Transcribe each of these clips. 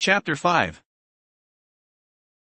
Chapter 5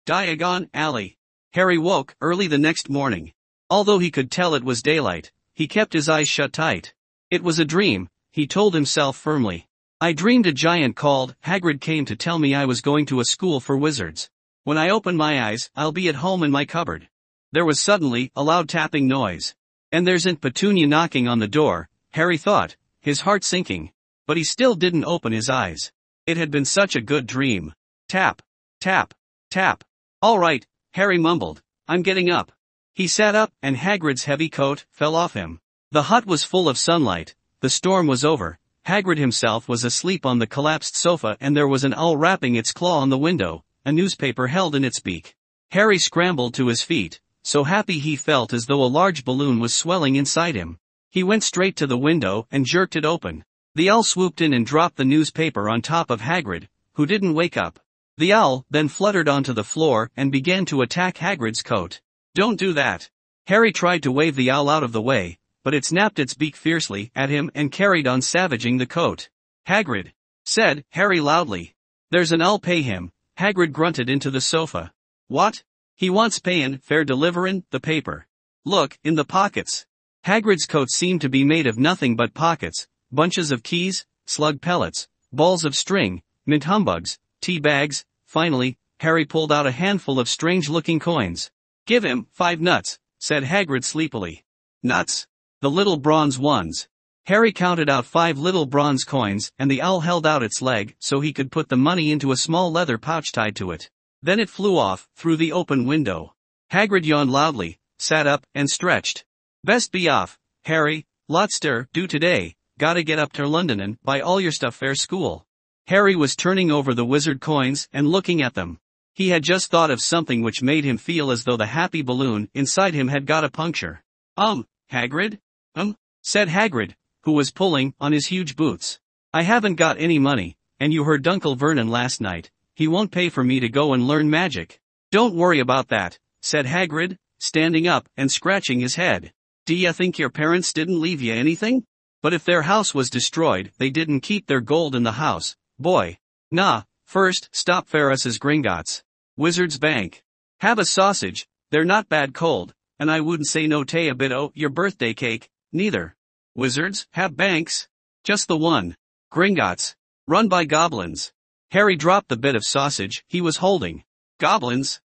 Diagon Alley. Harry woke early the next morning. Although he could tell it was daylight, he kept his eyes shut tight. It was a dream, he told himself firmly. I dreamed a giant called Hagrid came to tell me I was going to a school for wizards. When I open my eyes, I'll be at home in my cupboard. There was suddenly a loud tapping noise. And there's Aunt Petunia knocking on the door, Harry thought, his heart sinking. But he still didn't open his eyes. It had been such a good dream. Tap, tap, tap. All right, Harry mumbled, I'm getting up. He sat up, and Hagrid's heavy coat fell off him. The hut was full of sunlight, the storm was over, Hagrid himself was asleep on the collapsed sofa and there was an owl rapping its claw on the window, a newspaper held in its beak. Harry scrambled to his feet, so happy he felt as though a large balloon was swelling inside him. He went straight to the window and jerked it open. The owl swooped in and dropped the newspaper on top of Hagrid, who didn't wake up. The owl then fluttered onto the floor and began to attack Hagrid's coat. Don't do that. Harry tried to wave the owl out of the way, but it snapped its beak fiercely at him and carried on savaging the coat. Hagrid, said Harry loudly. There's an owl pay him, Hagrid grunted into the sofa. What? He wants payin', fair deliverin', the paper. Look, in the pockets. Hagrid's coat seemed to be made of nothing but pockets, bunches of keys, slug pellets, balls of string, mint humbugs, tea bags, finally, Harry pulled out a handful of strange-looking coins. Give him, five nuts, said Hagrid sleepily. Nuts? The little bronze ones. Harry counted out five little bronze coins, and the owl held out its leg so he could put the money into a small leather pouch tied to it. Then it flew off, through the open window. Hagrid yawned loudly, sat up, and stretched. Best be off, Harry, lots to do today, Gotta get up to London and buy all your stuff for school. Harry was turning over the wizard coins and looking at them. He had just thought of something which made him feel as though the happy balloon inside him had got a puncture. Um, Hagrid? Um, said Hagrid, who was pulling on his huge boots. I haven't got any money, and you heard Uncle Vernon last night. He won't pay for me to go and learn magic. Don't worry about that, said Hagrid, standing up and scratching his head. Do you think your parents didn't leave you anything? But if their house was destroyed, they didn't keep their gold in the house, boy. Nah, first, stop Ferris's Gringotts. Wizard's Bank. Have a sausage, they're not bad cold, and I wouldn't say no tay a bit o' your birthday cake, neither. Wizards, have banks? Just the one. Gringotts. Run by goblins. Harry dropped the bit of sausage he was holding. Goblins?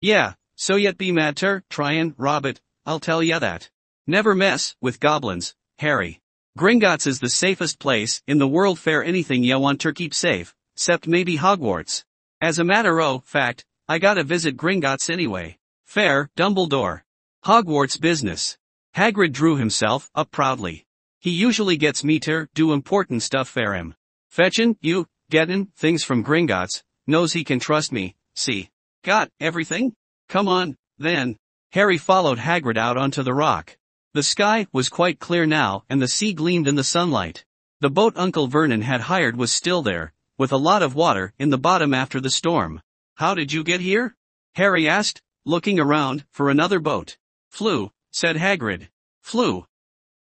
Yeah, so yet be mad ter, try and rob it, I'll tell ya that. Never mess with goblins, Harry. Gringotts is the safest place in the world fair anything ya want to keep safe, except maybe Hogwarts. As a matter o' fact, I gotta visit Gringotts anyway. Fair, Dumbledore. Hogwarts business. Hagrid drew himself up proudly. He usually gets me to do important stuff for him. Fetchin', you, gettin', things from Gringotts, knows he can trust me, see. Got everything? Come on, then. Harry followed Hagrid out onto the rock. The sky was quite clear now and the sea gleamed in the sunlight. The boat Uncle Vernon had hired was still there, with a lot of water in the bottom after the storm. How did you get here? Harry asked, looking around for another boat. Flew, said Hagrid. Flew.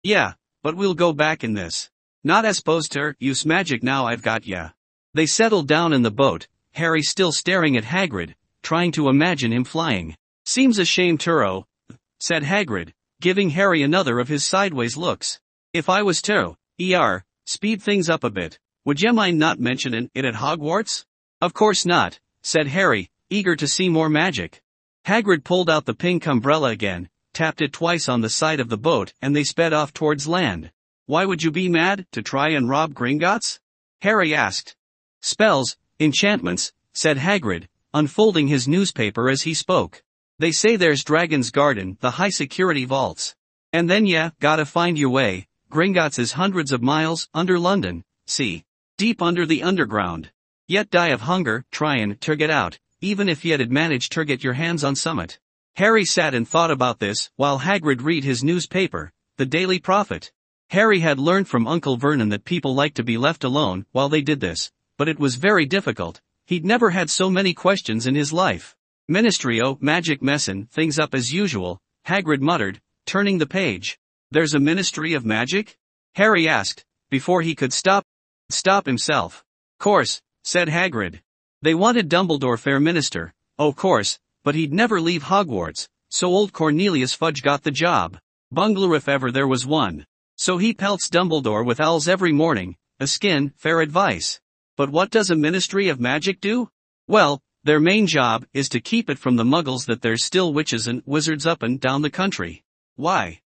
Yeah, but we'll go back in this. Not as to use magic now I've got ya. They settled down in the boat, Harry still staring at Hagrid, trying to imagine him flying. Seems a shame Turo, said Hagrid, giving Harry another of his sideways looks. If I was to, er, speed things up a bit, would you mind not mentioning it at Hogwarts? Of course not, said Harry, eager to see more magic. Hagrid pulled out the pink umbrella again, tapped it twice on the side of the boat and they sped off towards land. Why would you be mad, to try and rob Gringotts? Harry asked. Spells, enchantments, said Hagrid, unfolding his newspaper as he spoke. They say there's Dragon's Garden, the high security vaults. And then yeah, gotta find your way, Gringotts is hundreds of miles, under London, see. Deep under the underground. Yet die of hunger, tryin' to get out, even if yet had managed to get your hands on summit. Harry sat and thought about this, while Hagrid read his newspaper, The Daily Prophet. Harry had learned from Uncle Vernon that people like to be left alone while they did this, but it was very difficult, he'd never had so many questions in his life. Ministry-o, oh, magic messin', things up as usual, Hagrid muttered, turning the page. There's a Ministry of Magic? Harry asked, before he could stop, stop himself. Course, said Hagrid. They wanted Dumbledore fair minister, of course, but he'd never leave Hogwarts, so old Cornelius Fudge got the job. Bungler if ever there was one. So he pelts Dumbledore with owls every morning, a skin, fair advice. But what does a Ministry of Magic do? Well, their main job is to keep it from the muggles that there's still witches and wizards up and down the country. Why?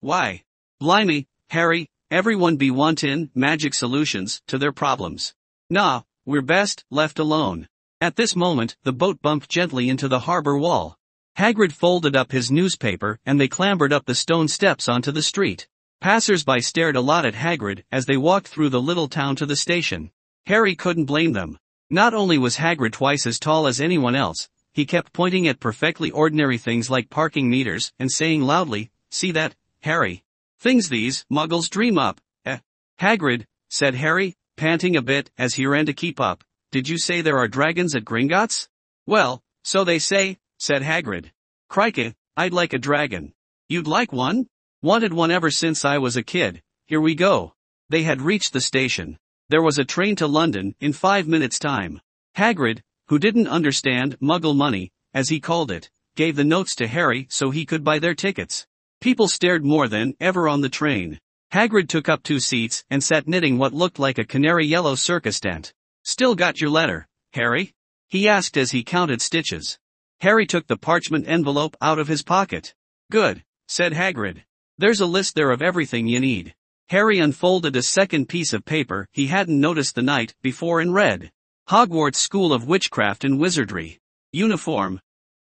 Why? Blimey, Harry, everyone be wantin' magic solutions to their problems. Nah, we're best left alone. At this moment, the boat bumped gently into the harbor wall. Hagrid folded up his newspaper and they clambered up the stone steps onto the street. Passers-by stared a lot at Hagrid as they walked through the little town to the station. Harry couldn't blame them. Not only was Hagrid twice as tall as anyone else, he kept pointing at perfectly ordinary things like parking meters and saying loudly, see that, Harry? Things these muggles dream up. Eh. Hagrid, said Harry, panting a bit as he ran to keep up. Did you say there are dragons at Gringotts? Well, so they say, said Hagrid. Crikey, I'd like a dragon. You'd like one? Wanted one ever since I was a kid. Here we go. They had reached the station. There was a train to London in five minutes time. Hagrid, who didn't understand muggle money, as he called it, gave the notes to Harry so he could buy their tickets. People stared more than ever on the train. Hagrid took up two seats and sat knitting what looked like a canary yellow circus tent. Still got your letter, Harry? He asked as he counted stitches. Harry took the parchment envelope out of his pocket. Good, said Hagrid. There's a list there of everything you need. Harry unfolded a second piece of paper he hadn't noticed the night before and read. Hogwarts School of Witchcraft and Wizardry. Uniform.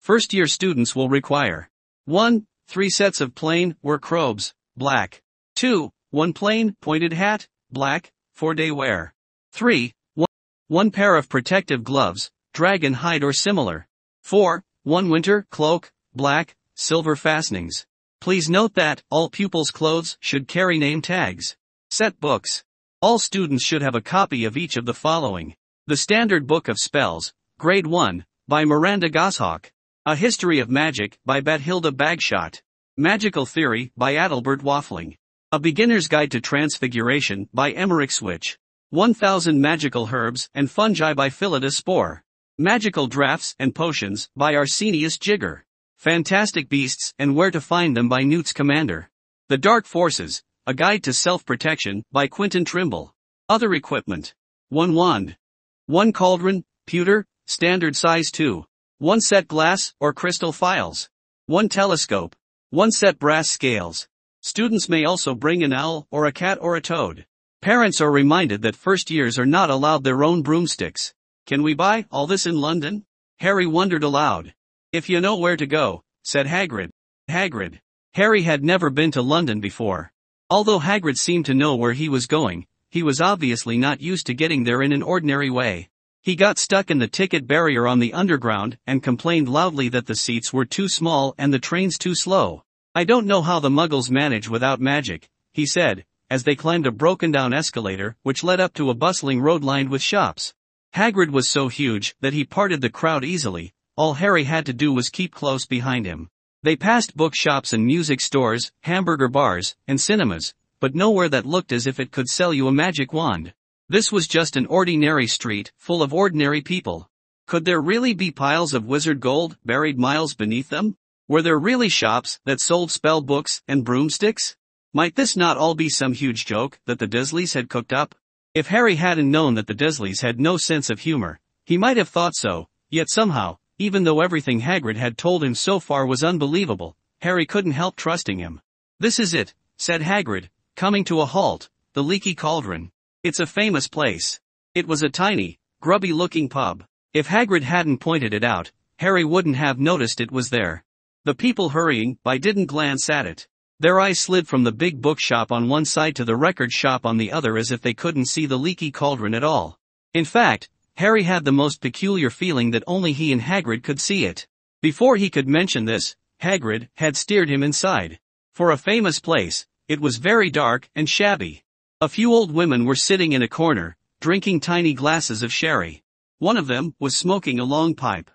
First year students will require 1. Three sets of plain work robes, black. 2. One plain, pointed hat, black, for day wear. 3. One, one pair of protective gloves, dragon hide or similar. 4. One winter cloak, black, silver fastenings. Please note that all pupils' clothes should carry name tags. Set books. All students should have a copy of each of the following. The Standard Book of Spells, Grade 1, by Miranda Goshawk. A History of Magic, by Bathilda Bagshot. Magical Theory, by Adalbert Waffling. A Beginner's Guide to Transfiguration, by Emmerich Switch. 1000 Magical Herbs and Fungi by Phillida Spore. Magical Drafts and Potions, by Arsenius Jigger. Fantastic Beasts and Where to Find Them by Newt Scamander. The Dark Forces, A Guide to Self-Protection, by Quentin Trimble. Other equipment. 1 wand. 1 cauldron, pewter, standard size 2. 1 set glass or crystal phials. 1 telescope. 1 set brass scales. Students may also bring an owl or a cat or a toad. Parents are reminded that first years are not allowed their own broomsticks. Can we buy all this in London? Harry wondered aloud. If you know where to go, said Hagrid. Hagrid. Harry had never been to London before. Although Hagrid seemed to know where he was going, he was obviously not used to getting there in an ordinary way. He got stuck in the ticket barrier on the underground and complained loudly that the seats were too small and the trains too slow. I don't know how the muggles manage without magic, he said, as they climbed a broken down escalator which led up to a bustling road lined with shops. Hagrid was so huge that he parted the crowd easily, all Harry had to do was keep close behind him. They passed bookshops and music stores, hamburger bars, and cinemas, but nowhere that looked as if it could sell you a magic wand. This was just an ordinary street, full of ordinary people. Could there really be piles of wizard gold buried miles beneath them? Were there really shops that sold spell books and broomsticks? Might this not all be some huge joke that the Dursleys had cooked up? If Harry hadn't known that the Dursleys had no sense of humor, he might have thought so, yet somehow, even though everything Hagrid had told him so far was unbelievable, Harry couldn't help trusting him. This is it, said Hagrid, coming to a halt, the Leaky Cauldron. It's a famous place. It was a tiny, grubby-looking pub. If Hagrid hadn't pointed it out, Harry wouldn't have noticed it was there. The people hurrying by didn't glance at it. Their eyes slid from the big bookshop on one side to the record shop on the other as if they couldn't see the leaky cauldron at all. In fact, Harry had the most peculiar feeling that only he and Hagrid could see it. Before he could mention this, Hagrid had steered him inside. For a famous place, it was very dark and shabby. A few old women were sitting in a corner, drinking tiny glasses of sherry. One of them was smoking a long pipe.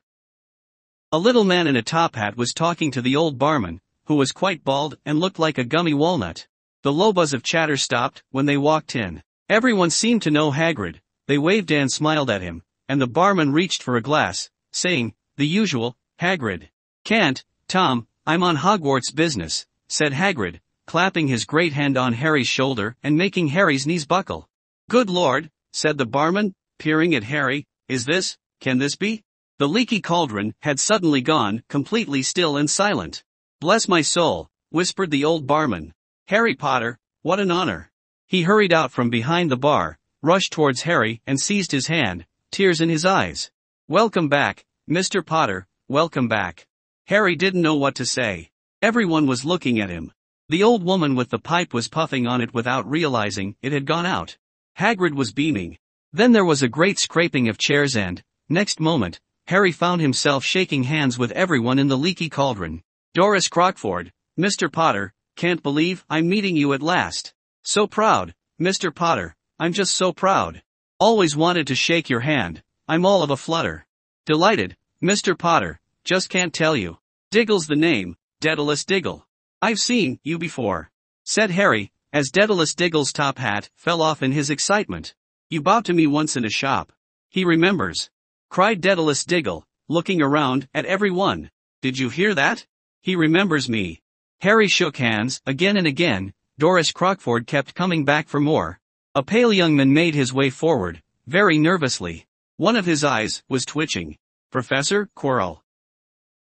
A little man in a top hat was talking to the old barman, who was quite bald and looked like a gummy walnut. The low buzz of chatter stopped when they walked in. Everyone seemed to know Hagrid, they waved and smiled at him, and the barman reached for a glass, saying, the usual, Hagrid. Can't, Tom, I'm on Hogwarts business, said Hagrid, clapping his great hand on Harry's shoulder and making Harry's knees buckle. Good lord, said the barman, peering at Harry, is this, can this be? The leaky cauldron had suddenly gone completely still and silent. Bless my soul, whispered the old barman. Harry Potter, what an honor. He hurried out from behind the bar, rushed towards Harry and seized his hand, tears in his eyes. Welcome back, Mr. Potter, welcome back. Harry didn't know what to say. Everyone was looking at him. The old woman with the pipe was puffing on it without realizing it had gone out. Hagrid was beaming. Then there was a great scraping of chairs and, next moment, Harry found himself shaking hands with everyone in the leaky cauldron. Doris Crockford, Mr. Potter, can't believe I'm meeting you at last. So proud, Mr. Potter, I'm just so proud. Always wanted to shake your hand, I'm all of a flutter. Delighted, Mr. Potter, just can't tell you. Diggle's the name, Daedalus Diggle. I've seen you before. Said Harry, as Daedalus Diggle's top hat fell off in his excitement. You bowed to me once in a shop. He remembers. Cried Daedalus Diggle, looking around at everyone. Did you hear that? He remembers me. Harry shook hands, again and again, Doris Crockford kept coming back for more. A pale young man made his way forward, very nervously. One of his eyes was twitching. Professor Quirrell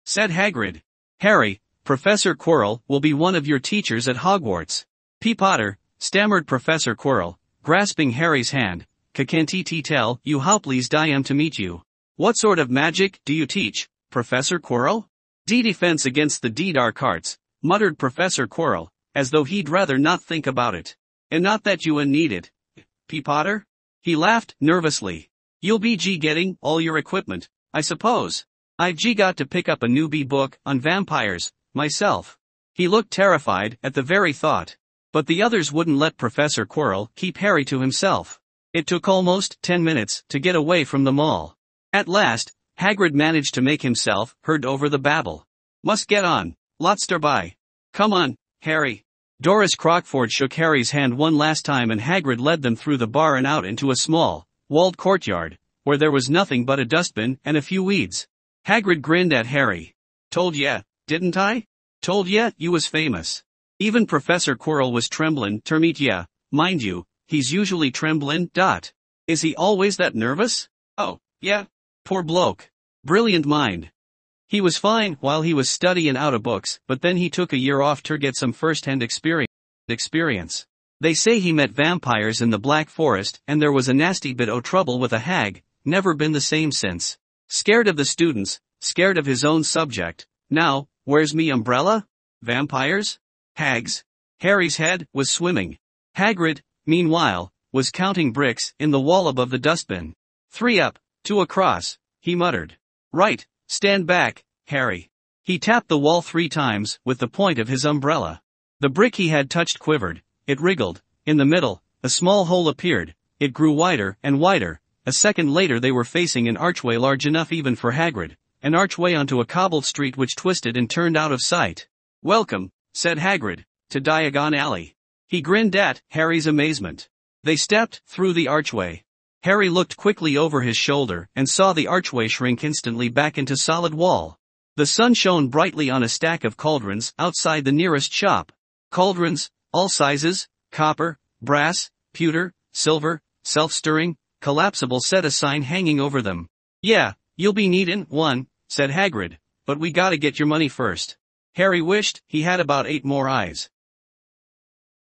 said Hagrid. Harry, Professor Quirrell will be one of your teachers at Hogwarts. P. Potter, stammered Professor Quirrell, grasping Harry's hand, Kakantiti tell you how pleased I am to meet you. What sort of magic do you teach, Professor Quirrell? D defense against the D dark arts, muttered Professor Quirrell, as though he'd rather not think about it. And not that you need it. P. Potter? He laughed, nervously. You'll be G getting all your equipment, I suppose. I've G got to pick up a newbie book on vampires, myself. He looked terrified at the very thought. But the others wouldn't let Professor Quirrell keep Harry to himself. It took almost 10 minutes to get away from them all. At last, Hagrid managed to make himself heard over the babble. Must get on. Lots to buy. Come on, Harry. Doris Crockford shook Harry's hand one last time and Hagrid led them through the bar and out into a small, walled courtyard, where there was nothing but a dustbin and a few weeds. Hagrid grinned at Harry. Told ya, didn't I? Told ya, you was famous. Even Professor Quirrell was tremblin' ter meet ya, mind you, he's usually tremblin', dot. Is he always that nervous? Oh, yeah. Poor bloke. Brilliant mind. He was fine while he was studyin' out of books, but then he took a year off to get some first-hand experience. They say he met vampires in the Black Forest and there was a nasty bit o' trouble with a hag, never been the same since. Scared of the students, scared of his own subject. Now, where's me umbrella? Vampires? Hags? Harry's head was swimming. Hagrid, meanwhile, was counting bricks in the wall above the dustbin. Three up, two across, he muttered. Right, stand back, Harry. He tapped the wall three times with the point of his umbrella. The brick he had touched quivered, it wriggled. In the middle, a small hole appeared. It grew wider and wider, a second later they were facing an archway large enough even for Hagrid, an archway onto a cobbled street which twisted and turned out of sight. Welcome, said Hagrid, to Diagon Alley. He grinned at Harry's amazement. They stepped through the archway. Harry looked quickly over his shoulder and saw the archway shrink instantly back into solid wall. The sun shone brightly on a stack of cauldrons outside the nearest shop. Cauldrons, all sizes, copper, brass, pewter, silver, self-stirring, collapsible set a sign hanging over them. Yeah, you'll be needin' one, said Hagrid, but we gotta get your money first. Harry wished he had about eight more eyes.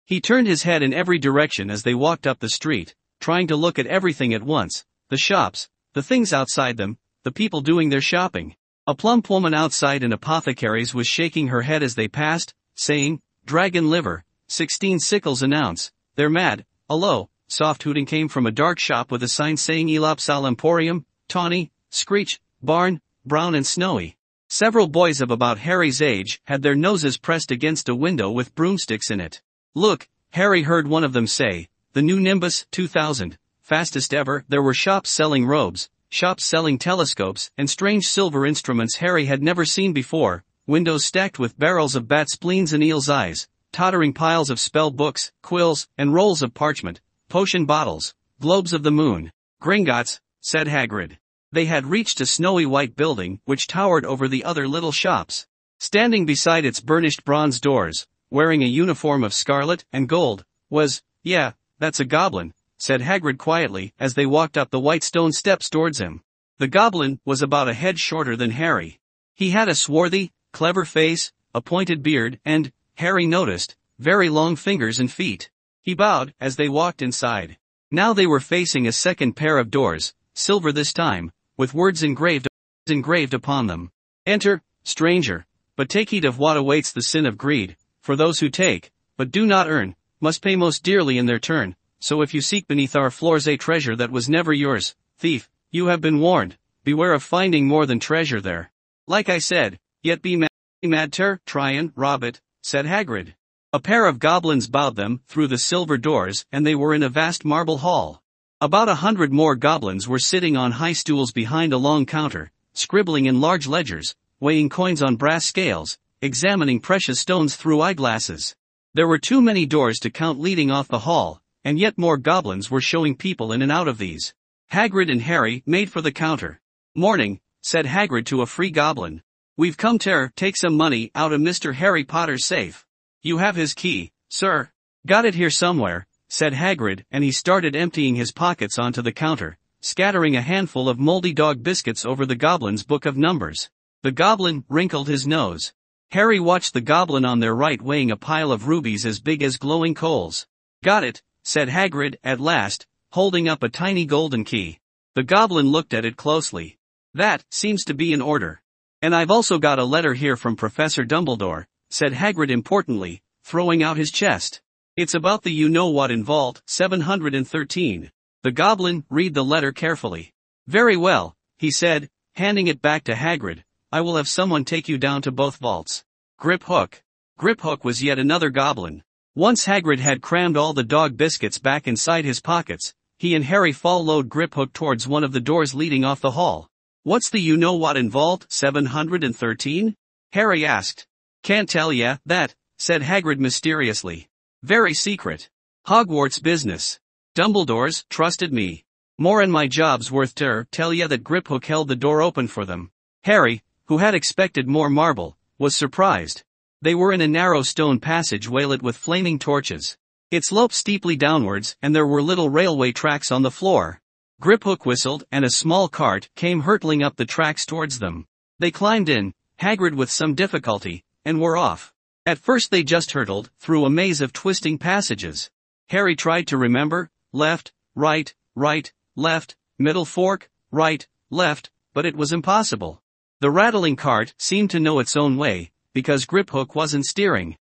He turned his head in every direction as they walked up the street, trying to look at everything at once, the shops, the things outside them, the people doing their shopping. A plump woman outside an apothecary's was shaking her head as they passed, saying, Dragon liver, 16 sickles an ounce, they're mad, hello, soft hooting came from a dark shop with a sign saying Eeylops Owl Emporium, tawny, screech, barn, brown and snowy. Several boys of about Harry's age had their noses pressed against a window with broomsticks in it. Look, Harry heard one of them say, the new Nimbus 2000, fastest ever, there were shops selling robes, shops selling telescopes, and strange silver instruments Harry had never seen before, windows stacked with barrels of bat spleens and eel's eyes, tottering piles of spell books, quills, and rolls of parchment, potion bottles, globes of the moon. Gringotts, said Hagrid. They had reached a snowy white building which towered over the other little shops. Standing beside its burnished bronze doors, wearing a uniform of scarlet and gold, was, yeah, that's a goblin, said Hagrid quietly as they walked up the white stone steps towards him. The goblin was about a head shorter than Harry. He had a swarthy, clever face, a pointed beard, and, Harry noticed, very long fingers and feet. He bowed as they walked inside. Now they were facing a second pair of doors, silver this time, with words engraved, engraved upon them. Enter, stranger, but take heed of what awaits the sin of greed, for those who take, but do not earn, must pay most dearly in their turn, so if you seek beneath our floors a treasure that was never yours, thief, you have been warned, beware of finding more than treasure there. Like I said, yet be mad, mad ter, try and rob it, said Hagrid. A pair of goblins bowed them through the silver doors and they were in a vast marble hall. About a hundred more goblins were sitting on high stools behind a long counter, scribbling in large ledgers, weighing coins on brass scales, examining precious stones through eyeglasses. There were too many doors to count leading off the hall, and yet more goblins were showing people in and out of these. Hagrid and Harry made for the counter. Morning, said Hagrid to a free goblin. We've come to take some money out of Mr. Harry Potter's safe. You have his key, sir. Got it here somewhere, said Hagrid and he started emptying his pockets onto the counter, scattering a handful of moldy dog biscuits over the goblin's book of numbers. The goblin wrinkled his nose. Harry watched the goblin on their right weighing a pile of rubies as big as glowing coals. Got it, said Hagrid at last, holding up a tiny golden key. The goblin looked at it closely. That seems to be in order. And I've also got a letter here from Professor Dumbledore, said Hagrid importantly, throwing out his chest. It's about the you-know-what in Vault 713. The goblin read the letter carefully. Very well, he said, handing it back to Hagrid, I will have someone take you down to both vaults. Griphook. Grip Hook was yet another goblin. Once Hagrid had crammed all the dog biscuits back inside his pockets, he and Harry followed Griphook towards one of the doors leading off the hall. What's the you-know-what in Vault 713? Harry asked. Can't tell ya, that, said Hagrid mysteriously. Very secret. Hogwarts business. Dumbledore's trusted me. More and my job's worth to tell ya that Griphook held the door open for them. Harry, who had expected more marble, was surprised. They were in a narrow stone passage lit with flaming torches. It sloped steeply downwards and there were little railway tracks on the floor. Griphook whistled and a small cart came hurtling up the tracks towards them. They climbed in, Hagrid with some difficulty, and were off. At first they just hurtled through a maze of twisting passages. Harry tried to remember, left, right, right, left, middle fork, right, left, but it was impossible. The rattling cart seemed to know its own way, because Griphook wasn't steering.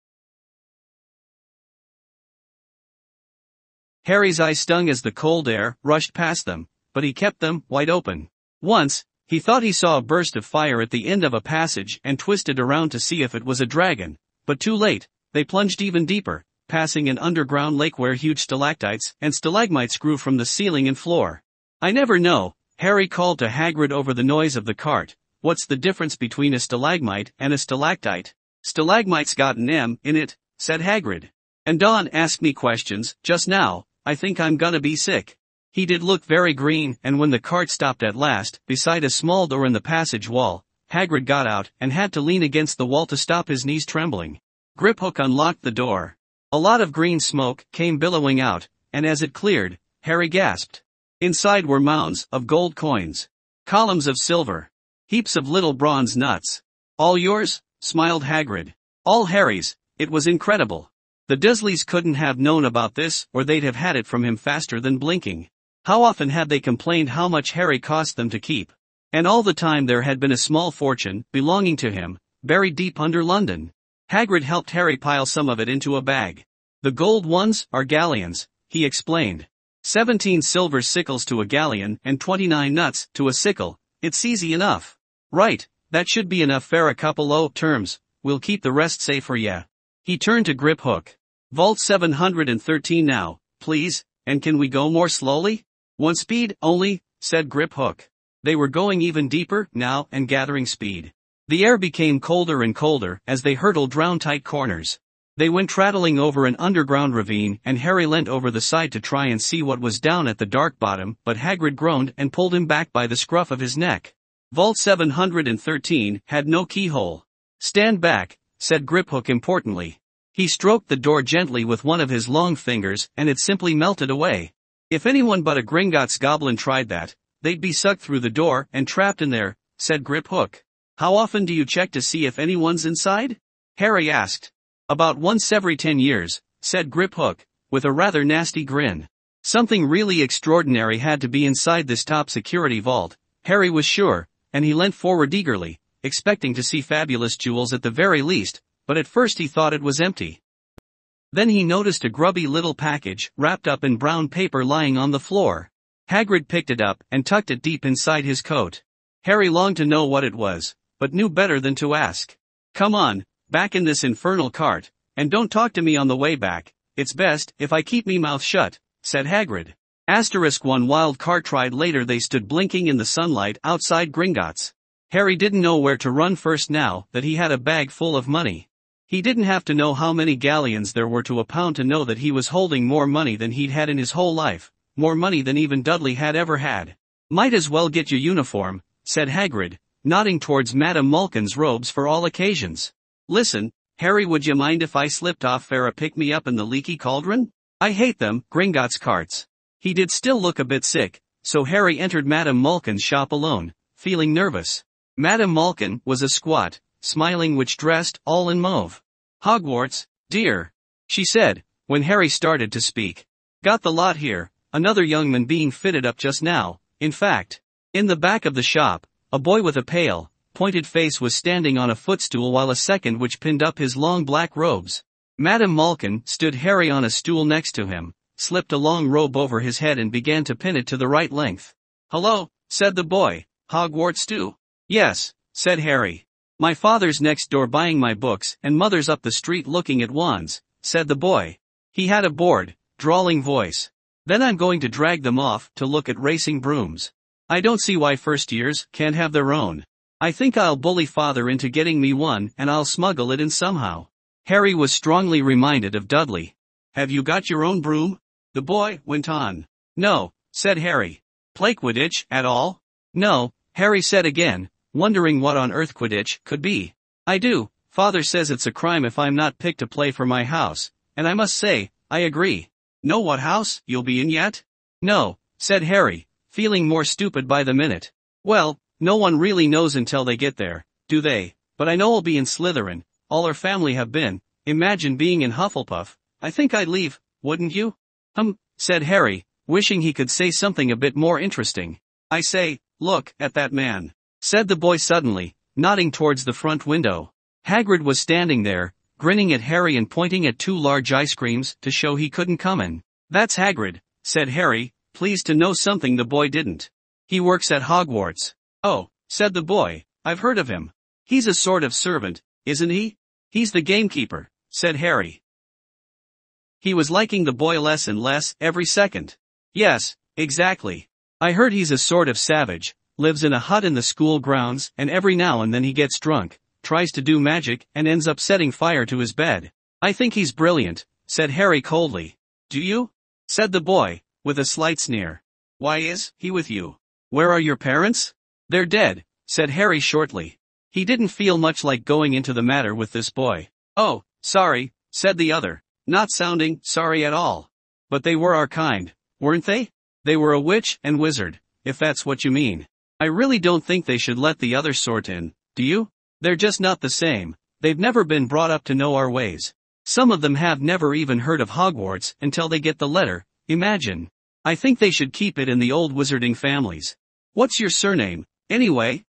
Harry's eyes stung as the cold air rushed past them, but he kept them wide open. Once, he thought he saw a burst of fire at the end of a passage and twisted around to see if it was a dragon, but too late, they plunged even deeper, passing an underground lake where huge stalactites and stalagmites grew from the ceiling and floor. I never know, Harry called to Hagrid over the noise of the cart, What's the difference between a stalagmite and a stalactite? Stalagmite's got an M in it, said Hagrid. And Don asked me questions, just now, I think I'm gonna be sick. He did look very green, and when the cart stopped at last, beside a small door in the passage wall, Hagrid got out and had to lean against the wall to stop his knees trembling. Griphook unlocked the door. A lot of green smoke came billowing out, and as it cleared, Harry gasped. Inside were mounds of gold coins. Columns of silver. Heaps of little bronze nuts. All yours? smiled Hagrid. All Harry's, it was incredible. The Dursleys couldn't have known about this, or they'd have had it from him faster than blinking. How often had they complained how much Harry cost them to keep? And all the time there had been a small fortune, belonging to him, buried deep under London. Hagrid helped Harry pile some of it into a bag. The gold ones are galleons, he explained. Seventeen silver sickles to a galleon and twenty-nine nuts to a sickle, it's easy enough. Right, that should be enough for a couple o terms, we'll keep the rest safe for ya. He turned to Griphook. Vault 713 now, please, and can we go more slowly? One speed, only, said Griphook. They were going even deeper, now, and gathering speed. The air became colder and colder as they hurtled round tight corners. They went trattling over an underground ravine and Harry leant over the side to try and see what was down at the dark bottom but Hagrid groaned and pulled him back by the scruff of his neck. Vault 713 had no keyhole. Stand back, said Griphook importantly. He stroked the door gently with one of his long fingers and it simply melted away. If anyone but a Gringotts goblin tried that, they'd be sucked through the door and trapped in there, said Griphook. How often do you check to see if anyone's inside? Harry asked. About once every ten years, said Griphook, with a rather nasty grin. Something really extraordinary had to be inside this top security vault, Harry was sure, and he leant forward eagerly, expecting to see fabulous jewels at the very least, but at first he thought it was empty. Then he noticed a grubby little package, wrapped up in brown paper lying on the floor. Hagrid picked it up and tucked it deep inside his coat. Harry longed to know what it was, but knew better than to ask. Come on, back in this infernal cart, and don't talk to me on the way back, it's best if I keep me mouth shut, said Hagrid. Asterisk one wild cart ride later they stood blinking in the sunlight outside Gringotts. Harry didn't know where to run first now that he had a bag full of money. He didn't have to know how many galleons there were to a pound to know that he was holding more money than he'd had in his whole life, more money than even Dudley had ever had. Might as well get your uniform, said Hagrid, nodding towards Madame Malkin's robes for all occasions. Listen, Harry would you mind if I slipped off for pick-me-up in the leaky cauldron? I hate them, Gringotts carts. He did still look a bit sick, so Harry entered Madame Malkin's shop alone, feeling nervous. Madame Malkin was a squat, smiling witch dressed all in mauve. Hogwarts, dear, she said, when Harry started to speak. Got the lot here, another young man being fitted up just now, in fact. In the back of the shop, a boy with a pale, pointed face was standing on a footstool while a second which pinned up his long black robes. Madame Malkin stood Harry on a stool next to him, slipped a long robe over his head and began to pin it to the right length. Hello, said the boy, Hogwarts too? Yes, said Harry. My father's next door buying my books and mother's up the street looking at wands, said the boy. He had a bored, drawling voice. Then I'm going to drag them off to look at racing brooms. I don't see why first years can't have their own. I think I'll bully father into getting me one and I'll smuggle it in somehow. Harry was strongly reminded of Dudley. Have you got your own broom? The boy went on. No, said Harry. Play Quidditch at all? No, Harry said again, wondering what on earth Quidditch could be. I do, father says it's a crime if I'm not picked to play for my house, and I must say, I agree. Know what house you'll be in yet? No, said Harry, feeling more stupid by the minute. Well, no one really knows until they get there, do they? But I know I'll be in Slytherin, all our family have been, imagine being in Hufflepuff, I think I'd leave, wouldn't you? Um, said Harry, wishing he could say something a bit more interesting. I say, look, at that man, said the boy suddenly, nodding towards the front window. Hagrid was standing there, grinning at Harry and pointing at two large ice creams to show he couldn't come in. That's Hagrid, said Harry, pleased to know something the boy didn't. He works at Hogwarts. Oh, said the boy, I've heard of him. He's a sort of servant, isn't he? He's the gamekeeper, said Harry. He was liking the boy less and less every second. Yes, exactly. I heard he's a sort of savage, lives in a hut in the school grounds, and every now and then he gets drunk, tries to do magic, and ends up setting fire to his bed. I think he's brilliant, said Harry coldly. Do you? said the boy, with a slight sneer. Why is he with you? Where are your parents? They're dead, said Harry shortly. He didn't feel much like going into the matter with this boy. Oh, sorry, said the other, not sounding sorry at all. But they were our kind, weren't they? They were a witch and wizard, if that's what you mean. I really don't think they should let the other sort in, do you? They're just not the same, they've never been brought up to know our ways. Some of them have never even heard of Hogwarts until they get the letter, imagine. I think they should keep it in the old wizarding families. What's your surname, Anyway.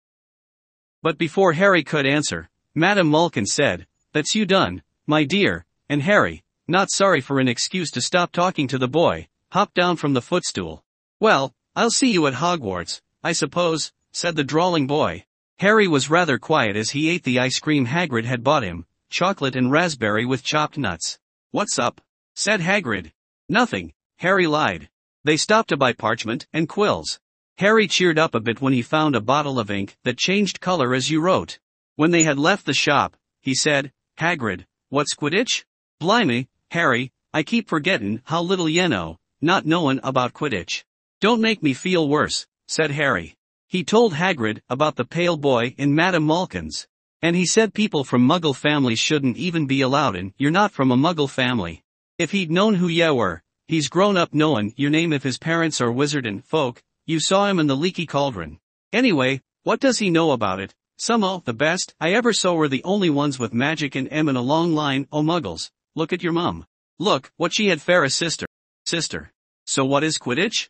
But before Harry could answer, Madame Malkin said, That's you done, my dear, and Harry, not sorry for an excuse to stop talking to the boy, hopped down from the footstool. Well, I'll see you at Hogwarts, I suppose, said the drawling boy. Harry was rather quiet as he ate the ice cream Hagrid had bought him, chocolate and raspberry with chopped nuts. What's up? said Hagrid. Nothing, Harry lied. They stopped to buy parchment and quills. Harry cheered up a bit when he found a bottle of ink that changed color as you wrote. When they had left the shop, he said, Hagrid, what's Quidditch? Blimey, Harry, I keep forgettin' how little ye know, not knowin' about Quidditch. Don't make me feel worse, said Harry. He told Hagrid about the pale boy in Madame Malkin's. And he said people from muggle families shouldn't even be allowed in, you're not from a muggle family. If he'd known who ye were, he's grown up knowin' your name if his parents are wizardin' folk, you saw him in the leaky cauldron. Anyway, what does he know about it? Some o' the best I ever saw were the only ones with magic and em in a long line oh muggles. Look at your mum. Look, what she had fair sister. Sister. So what is Quidditch?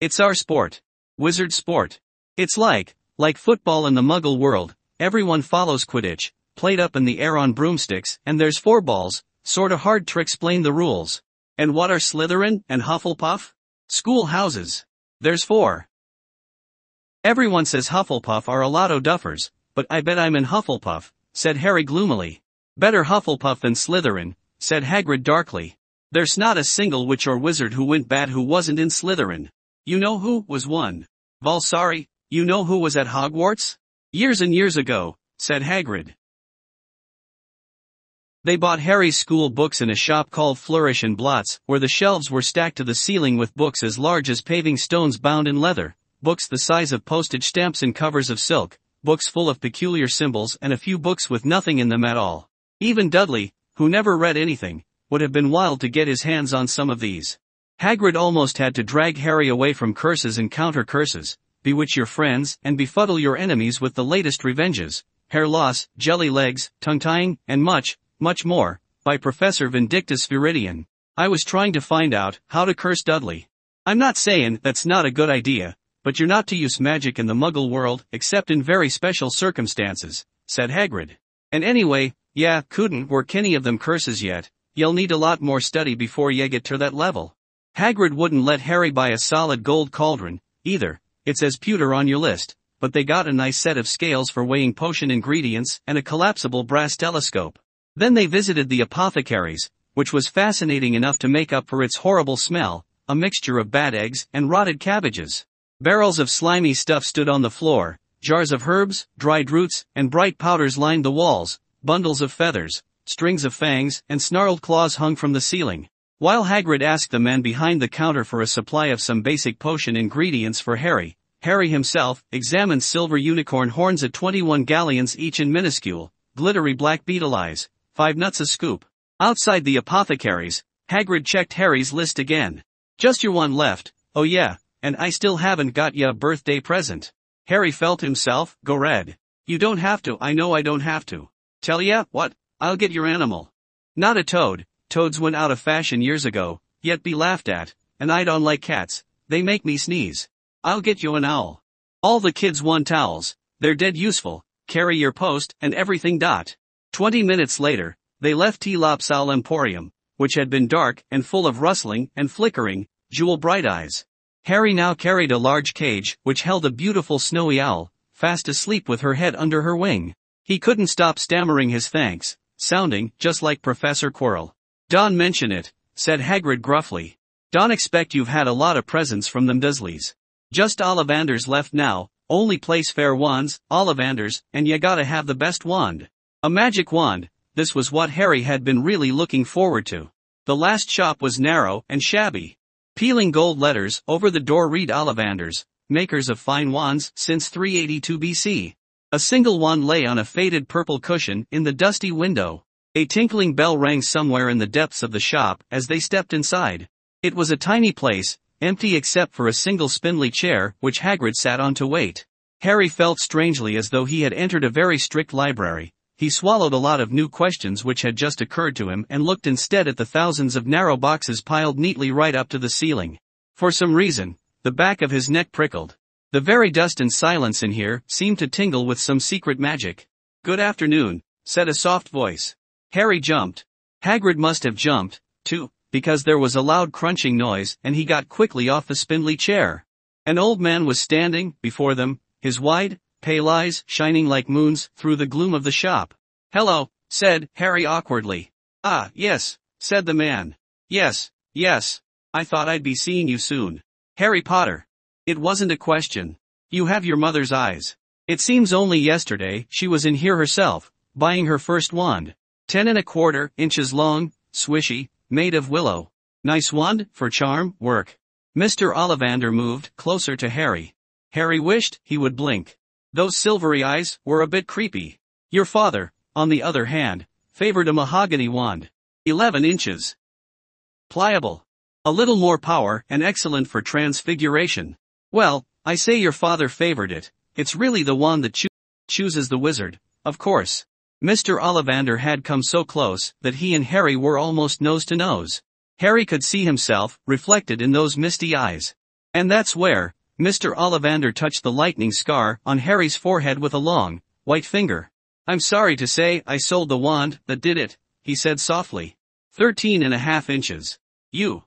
It's our sport. Wizard sport. It's like, like football in the muggle world, Everyone follows Quidditch, played up in the air on broomsticks, and there's four balls, sorta hard to explain the rules. And what are Slytherin and Hufflepuff? School houses. There's four. Everyone says Hufflepuff are a lot of duffers, but I bet I'm in Hufflepuff, said Harry gloomily. Better Hufflepuff than Slytherin, said Hagrid darkly. There's not a single witch or wizard who went bad who wasn't in Slytherin. You know who was one? Valsari, you know who was at Hogwarts? Years and years ago, said Hagrid. They bought Harry's school books in a shop called Flourish and Blotts, where the shelves were stacked to the ceiling with books as large as paving stones bound in leather, books the size of postage stamps and covers of silk, books full of peculiar symbols and a few books with nothing in them at all. Even Dudley, who never read anything, would have been wild to get his hands on some of these. Hagrid almost had to drag Harry away from curses and counter curses, bewitch your friends, and befuddle your enemies with the latest revenges, hair loss, jelly legs, tongue-tying, and much, much more, by Professor Vindictus Viridian. I was trying to find out how to curse Dudley. I'm not saying that's not a good idea, but you're not to use magic in the muggle world except in very special circumstances, said Hagrid. And anyway, yeah, couldn't work any of them curses yet, you'll need a lot more study before you get to that level. Hagrid wouldn't let Harry buy a solid gold cauldron, either, it says pewter on your list, but they got a nice set of scales for weighing potion ingredients and a collapsible brass telescope. Then they visited the apothecary's, which was fascinating enough to make up for its horrible smell, a mixture of bad eggs and rotted cabbages. Barrels of slimy stuff stood on the floor, jars of herbs, dried roots, and bright powders lined the walls, bundles of feathers, strings of fangs, and snarled claws hung from the ceiling. While Hagrid asked the man behind the counter for a supply of some basic potion ingredients for Harry, Harry himself examined silver unicorn horns at 21 galleons each in minuscule, glittery black beetle eyes, five nuts a scoop. Outside the apothecary's, Hagrid checked Harry's list again. Just your one left, oh yeah, and I still haven't got ya a birthday present. Harry felt himself go red. You don't have to, I know I don't have to. Tell ya, what? I'll get your animal. Not a toad, Toads went out of fashion years ago, yet be laughed at, and I don't like cats, they make me sneeze. I'll get you an owl. All the kids want towels, they're dead useful, carry your post, and everything. Dot. Twenty minutes later, they left Eeylops Owl Emporium, which had been dark and full of rustling and flickering, jewel bright eyes. Harry now carried a large cage which held a beautiful snowy owl, fast asleep with her head under her wing. He couldn't stop stammering his thanks, sounding just like Professor Quirrell. Don't mention it, said Hagrid gruffly. Don't expect you've had a lot of presents from them Dursleys. Just Ollivanders left now, only place fair wands, Ollivanders, and you gotta have the best wand. A magic wand, this was what Harry had been really looking forward to. The last shop was narrow and shabby. Peeling gold letters over the door read Ollivanders, makers of fine wands since 382 BC. A single wand lay on a faded purple cushion in the dusty window. A tinkling bell rang somewhere in the depths of the shop as they stepped inside. It was a tiny place, empty except for a single spindly chair which Hagrid sat on to wait. Harry felt strangely as though he had entered a very strict library. He swallowed a lot of new questions which had just occurred to him and looked instead at the thousands of narrow boxes piled neatly right up to the ceiling. For some reason, the back of his neck prickled. The very dust and silence in here seemed to tingle with some secret magic. Good afternoon, said a soft voice. Harry jumped. Hagrid must have jumped, too, because there was a loud crunching noise and he got quickly off the spindly chair. An old man was standing before them, his wide, pale eyes shining like moons through the gloom of the shop. Hello, said Harry awkwardly. Ah, yes, said the man. Yes, yes, I thought I'd be seeing you soon. Harry Potter. It wasn't a question. You have your mother's eyes. It seems only yesterday she was in here herself, buying her first wand. Ten and a quarter inches long, swishy, made of willow. Nice wand, for charm, work. Mr. Ollivander moved closer to Harry. Harry wished he would blink. Those silvery eyes were a bit creepy. Your father, on the other hand, favored a mahogany wand. 11 inches. Pliable. A little more power and excellent for transfiguration. Well, I say your father favored it, it's really the wand that cho chooses the wizard, of course. Mr. Ollivander had come so close that he and Harry were almost nose to nose. Harry could see himself reflected in those misty eyes. And that's where, Mr. Ollivander touched the lightning scar on Harry's forehead with a long, white finger. I'm sorry to say I sold the wand that did it, he said softly. Thirteen and a half inches. You.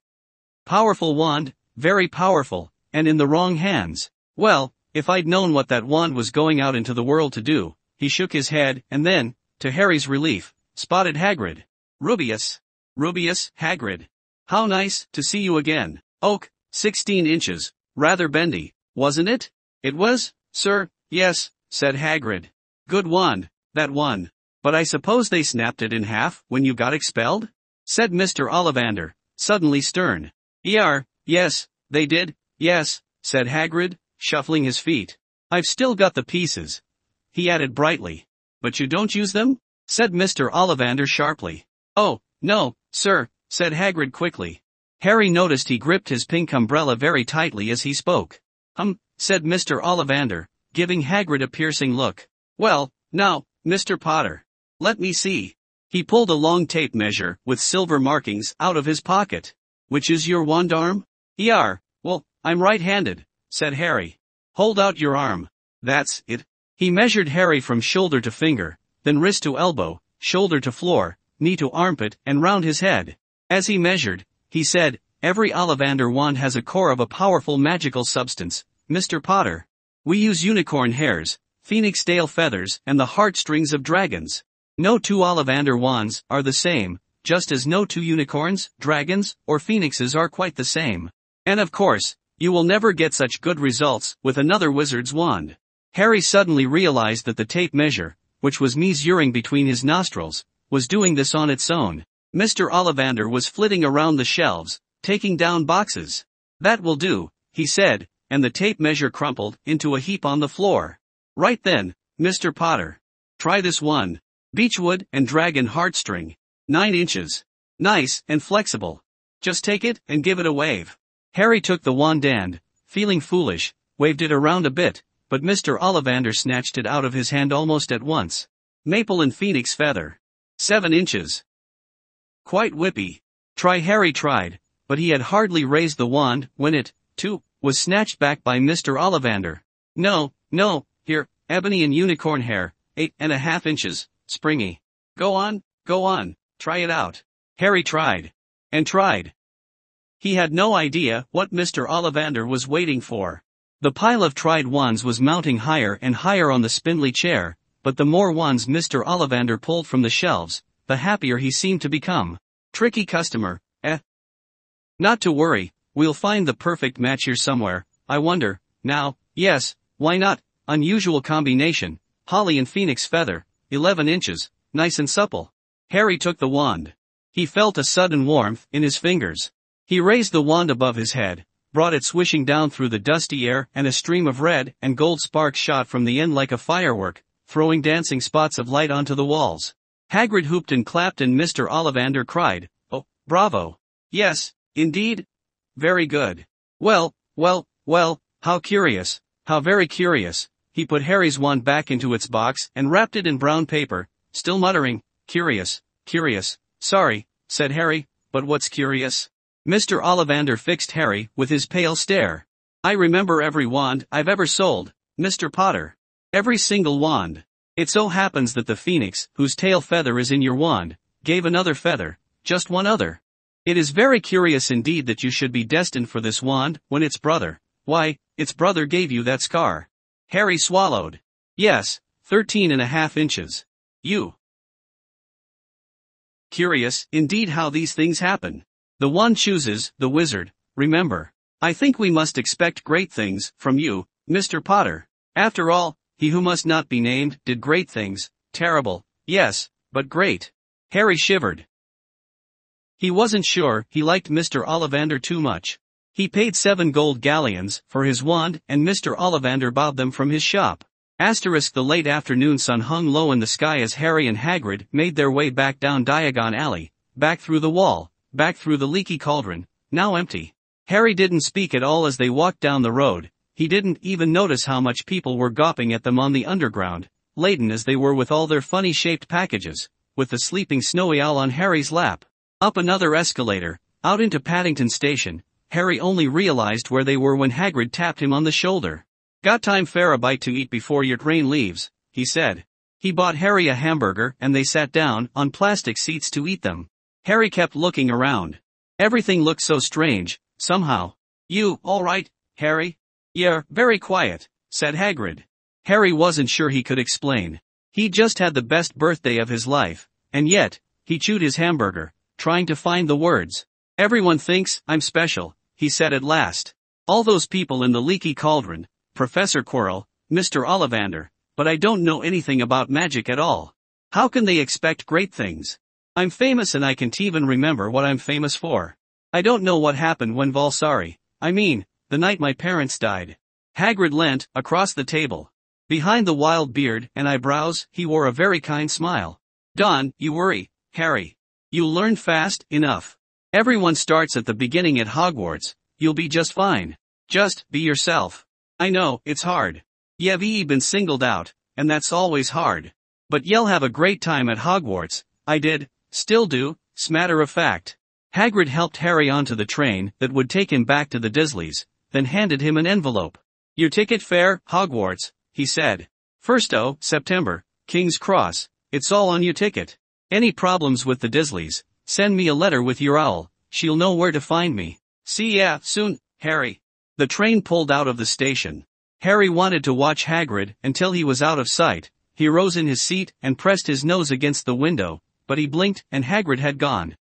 Powerful wand, very powerful, and in the wrong hands. Well, if I'd known what that wand was going out into the world to do, he shook his head, and then, to Harry's relief, spotted Hagrid. Rubeus. Rubeus, Hagrid. How nice to see you again. Oak, 16 inches, rather bendy, wasn't it? It was, sir, yes, said Hagrid. Good one, that one. But I suppose they snapped it in half when you got expelled? said Mr. Ollivander, suddenly stern. Yar, yes, they did, yes, said Hagrid, shuffling his feet. I've still got the pieces. He added brightly. But you don't use them? said Mr. Ollivander sharply. Oh, no, sir, said Hagrid quickly. Harry noticed he gripped his pink umbrella very tightly as he spoke. Um, said Mr. Ollivander, giving Hagrid a piercing look. Well, now, Mr. Potter. Let me see. He pulled a long tape measure with silver markings out of his pocket. Which is your wand arm? Yar, well, I'm right-handed, said Harry. Hold out your arm. That's it. He measured Harry from shoulder to finger, then wrist to elbow, shoulder to floor, knee to armpit, and round his head. As he measured, he said, every Ollivander wand has a core of a powerful magical substance, Mr. Potter. We use unicorn hairs, phoenix tail feathers, and the heartstrings of dragons. No two Ollivander wands are the same, just as no two unicorns, dragons, or phoenixes are quite the same. And of course, you will never get such good results with another wizard's wand. Harry suddenly realized that the tape measure, which was measuring between his nostrils, was doing this on its own. Mr. Ollivander was flitting around the shelves, taking down boxes. That will do, he said, and the tape measure crumpled into a heap on the floor. Right then, Mr. Potter. Try this one. Beechwood and dragon heartstring. 9 inches. Nice and flexible. Just take it and give it a wave. Harry took the wand and, feeling foolish, waved it around a bit, but Mr. Ollivander snatched it out of his hand almost at once. Maple and phoenix feather. 7 inches. Quite whippy. Try Harry tried, but he had hardly raised the wand when it, too, was snatched back by Mr. Ollivander. No, no, here, ebony and unicorn hair, eight and a half inches, springy. Go on, go on, try it out. Harry tried. And tried. He had no idea what Mr. Ollivander was waiting for. The pile of tried wands was mounting higher and higher on the spindly chair, but the more wands Mr. Ollivander pulled from the shelves, the happier he seemed to become. Tricky customer, eh? Not to worry, we'll find the perfect match here somewhere, I wonder, now, yes, why not, unusual combination, holly and phoenix feather, 11 inches, nice and supple. Harry took the wand. He felt a sudden warmth in his fingers. He raised the wand above his head, brought it swishing down through the dusty air and a stream of red and gold sparks shot from the end like a firework, throwing dancing spots of light onto the walls. Hagrid hooped and clapped and Mr. Ollivander cried, Oh, bravo. Yes, indeed. Very good. Well, well, well, how curious, how very curious, he put Harry's wand back into its box and wrapped it in brown paper, still muttering, curious, curious, sorry, said Harry, but what's curious? Mr. Ollivander fixed Harry with his pale stare. I remember every wand I've ever sold, Mr. Potter. Every single wand. It so happens that the phoenix, whose tail feather is in your wand, gave another feather, just one other. It is very curious indeed that you should be destined for this wand, when its brother, why, its brother gave you that scar. Harry swallowed. Yes, thirteen and a half inches. You. Curious, indeed how these things happen. The one chooses, the wizard, remember. I think we must expect great things, from you, Mr. Potter. After all, he who must not be named, did great things, terrible, yes, but great. Harry shivered. He wasn't sure he liked Mr. Ollivander too much. He paid seven gold galleons for his wand and Mr. Ollivander bought them from his shop. Asterisk the late afternoon sun hung low in the sky as Harry and Hagrid made their way back down Diagon Alley, back through the wall, back through the leaky cauldron, now empty. Harry didn't speak at all as they walked down the road, he didn't even notice how much people were gawping at them on the underground, laden as they were with all their funny-shaped packages, with the sleeping snowy owl on Harry's lap. Up another escalator, out into Paddington Station, Harry only realized where they were when Hagrid tapped him on the shoulder. Got time for a bite to eat before your train leaves, he said. He bought Harry a hamburger and they sat down on plastic seats to eat them. Harry kept looking around. Everything looked so strange, somehow. You, alright, Harry? Yeah, very quiet, said Hagrid. Harry wasn't sure he could explain. He just had the best birthday of his life, and yet, he chewed his hamburger, trying to find the words. Everyone thinks I'm special, he said at last. All those people in the leaky cauldron, Professor Quirrell, Mr. Ollivander, but I don't know anything about magic at all. How can they expect great things? I'm famous and I can't even remember what I'm famous for. I don't know what happened when Valsari, I mean, the night my parents died. Hagrid leant across the table. Behind the wild beard and eyebrows, he wore a very kind smile. Don, you worry, Harry. You learn fast enough. Everyone starts at the beginning at Hogwarts, you'll be just fine. Just be yourself. I know, it's hard. You've been singled out, and that's always hard. But you'll have a great time at Hogwarts, I did, still do, smatter of fact. Hagrid helped Harry onto the train that would take him back to the Dursleys, then handed him an envelope. Your ticket fare, Hogwarts, he said. First oh, September, King's Cross, it's all on your ticket. Any problems with the Dursleys, send me a letter with your owl, she'll know where to find me. See ya, soon, Harry. The train pulled out of the station. Harry wanted to watch Hagrid until he was out of sight. He rose in his seat and pressed his nose against the window, but he blinked and Hagrid had gone.